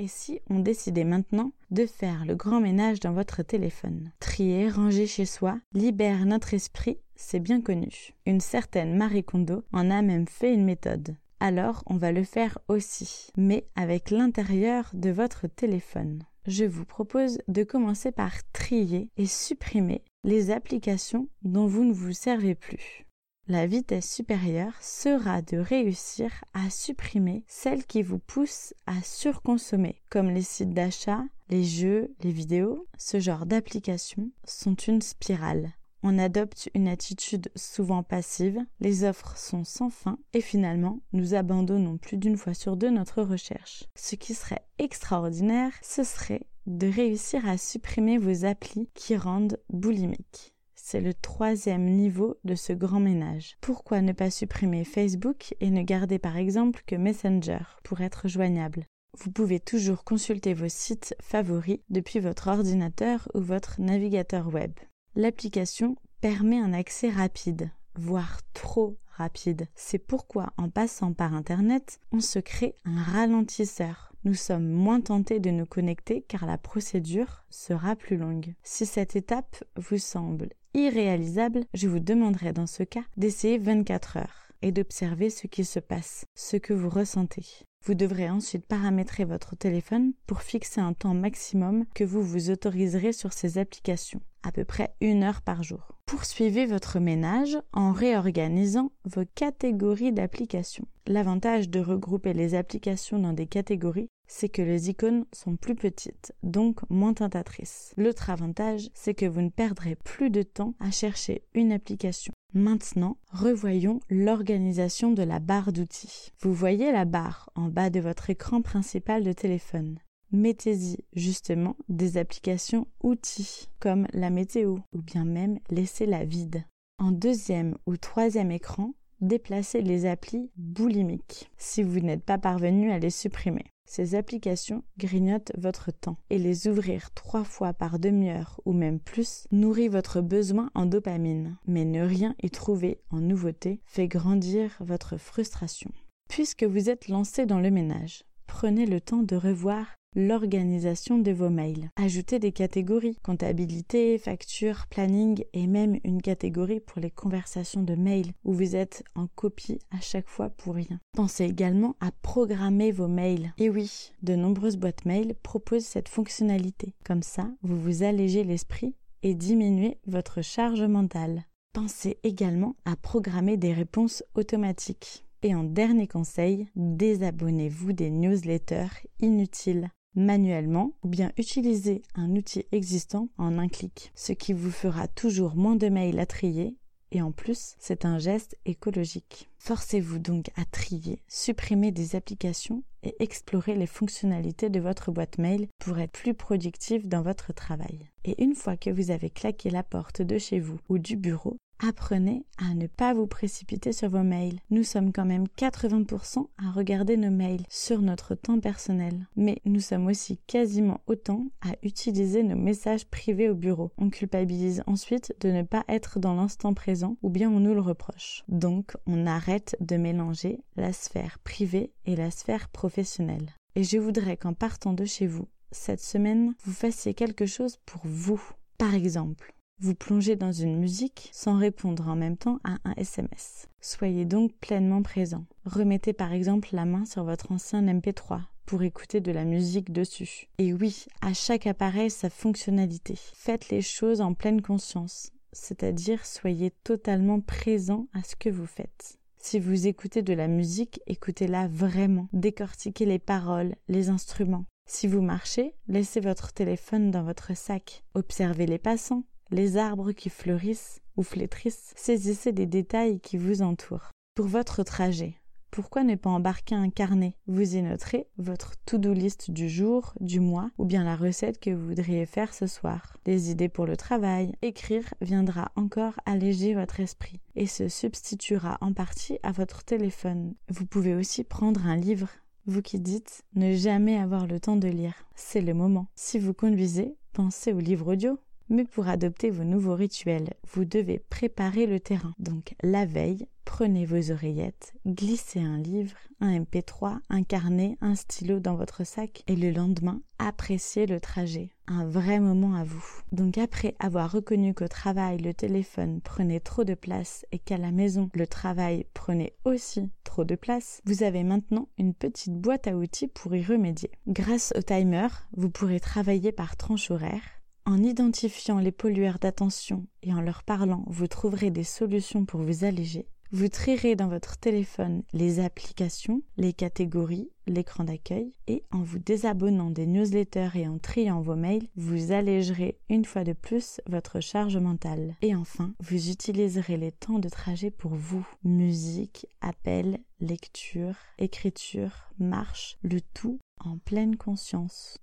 Et si on décidait maintenant de faire le grand ménage dans votre téléphone? Trier, ranger chez soi, libère notre esprit, c'est bien connu. Une certaine Marie Kondo en a même fait une méthode. Alors on va le faire aussi, mais avec l'intérieur de votre téléphone. Je vous propose de commencer par trier et supprimer les applications dont vous ne vous servez plus. La vitesse supérieure sera de réussir à supprimer celles qui vous poussent à surconsommer, comme les sites d'achat, les jeux, les vidéos. Ce genre d'applications sont une spirale. On adopte une attitude souvent passive, les offres sont sans fin et finalement nous abandonnons plus d'une fois sur deux notre recherche. Ce qui serait extraordinaire, ce serait de réussir à supprimer vos applis qui rendent boulimiques. C'est le troisième niveau de ce grand ménage. Pourquoi ne pas supprimer Facebook et ne garder par exemple que Messenger pour être joignable? Vous pouvez toujours consulter vos sites favoris depuis votre ordinateur ou votre navigateur web. L'application permet un accès rapide, voire trop rapide. C'est pourquoi en passant par Internet, on se crée un ralentisseur. Nous sommes moins tentés de nous connecter car la procédure sera plus longue. Si cette étape vous semble irréalisable, je vous demanderai dans ce cas d'essayer 24 heures et d'observer ce qui se passe, ce que vous ressentez. Vous devrez ensuite paramétrer votre téléphone pour fixer un temps maximum que vous vous autoriserez sur ces applications, à peu près une heure par jour. Poursuivez votre ménage en réorganisant vos catégories d'applications. L'avantage de regrouper les applications dans des catégories, c'est que les icônes sont plus petites, donc moins tentatrices. L'autre avantage, c'est que vous ne perdrez plus de temps à chercher une application. Maintenant, revoyons l'organisation de la barre d'outils. Vous voyez la barre en bas de votre écran principal de téléphone. Mettez-y justement des applications outils comme la météo ou bien même laissez-la vide. En deuxième ou troisième écran, déplacez les applis boulimiques si vous n'êtes pas parvenu à les supprimer. Ces applications grignotent votre temps et les ouvrir trois fois par demi-heure ou même plus nourrit votre besoin en dopamine. Mais ne rien y trouver en nouveauté fait grandir votre frustration. Puisque vous êtes lancé dans le ménage, prenez le temps de revoir l'organisation de vos mails. Ajoutez des catégories, comptabilité, facture, planning et même une catégorie pour les conversations de mails où vous êtes en copie à chaque fois pour rien. Pensez également à programmer vos mails. Et oui, de nombreuses boîtes mail proposent cette fonctionnalité. Comme ça, vous vous allégez l'esprit et diminuez votre charge mentale. Pensez également à programmer des réponses automatiques. Et en dernier conseil, désabonnez-vous des newsletters inutiles manuellement ou bien utilisez un outil existant en un clic, ce qui vous fera toujours moins de mails à trier et en plus, c'est un geste écologique. Forcez-vous donc à trier, supprimer des applications et explorer les fonctionnalités de votre boîte mail pour être plus productif dans votre travail. Et une fois que vous avez claqué la porte de chez vous ou du bureau, Apprenez à ne pas vous précipiter sur vos mails. Nous sommes quand même 80% à regarder nos mails sur notre temps personnel. Mais nous sommes aussi quasiment autant à utiliser nos messages privés au bureau. On culpabilise ensuite de ne pas être dans l'instant présent ou bien on nous le reproche. Donc on arrête de mélanger la sphère privée et la sphère professionnelle. Et je voudrais qu'en partant de chez vous, cette semaine, vous fassiez quelque chose pour vous. Par exemple, vous plongez dans une musique sans répondre en même temps à un SMS. Soyez donc pleinement présent. Remettez par exemple la main sur votre ancien MP3 pour écouter de la musique dessus. Et oui, à chaque appareil sa fonctionnalité. Faites les choses en pleine conscience, c'est-à-dire soyez totalement présent à ce que vous faites. Si vous écoutez de la musique, écoutez-la vraiment. Décortiquez les paroles, les instruments. Si vous marchez, laissez votre téléphone dans votre sac. Observez les passants les arbres qui fleurissent ou flétrissent, saisissez des détails qui vous entourent. Pour votre trajet, pourquoi ne pas embarquer un carnet? Vous y noterez votre to-do list du jour, du mois ou bien la recette que vous voudriez faire ce soir. Des idées pour le travail. Écrire viendra encore alléger votre esprit et se substituera en partie à votre téléphone. Vous pouvez aussi prendre un livre. Vous qui dites ne jamais avoir le temps de lire, c'est le moment. Si vous conduisez, pensez au livre audio Mais pour adopter vos nouveaux rituels, vous devez préparer le terrain. Donc la veille, prenez vos oreillettes, glissez un livre, un MP3, un carnet, un stylo dans votre sac et le lendemain, appréciez le trajet. Un vrai moment à vous. Donc après avoir reconnu qu'au travail le téléphone prenait trop de place et qu'à la maison le travail prenait aussi trop de place, vous avez maintenant une petite boîte à outils pour y remédier. Grâce au timer, vous pourrez travailler par tranche horaire en identifiant les pollueurs d'attention et en leur parlant, vous trouverez des solutions pour vous alléger. Vous trierez dans votre téléphone les applications, les catégories, l'écran d'accueil et en vous désabonnant des newsletters et en triant vos mails, vous allégerez une fois de plus votre charge mentale. Et enfin, vous utiliserez les temps de trajet pour vous. Musique, appel, lecture, écriture, marche, le tout en pleine conscience.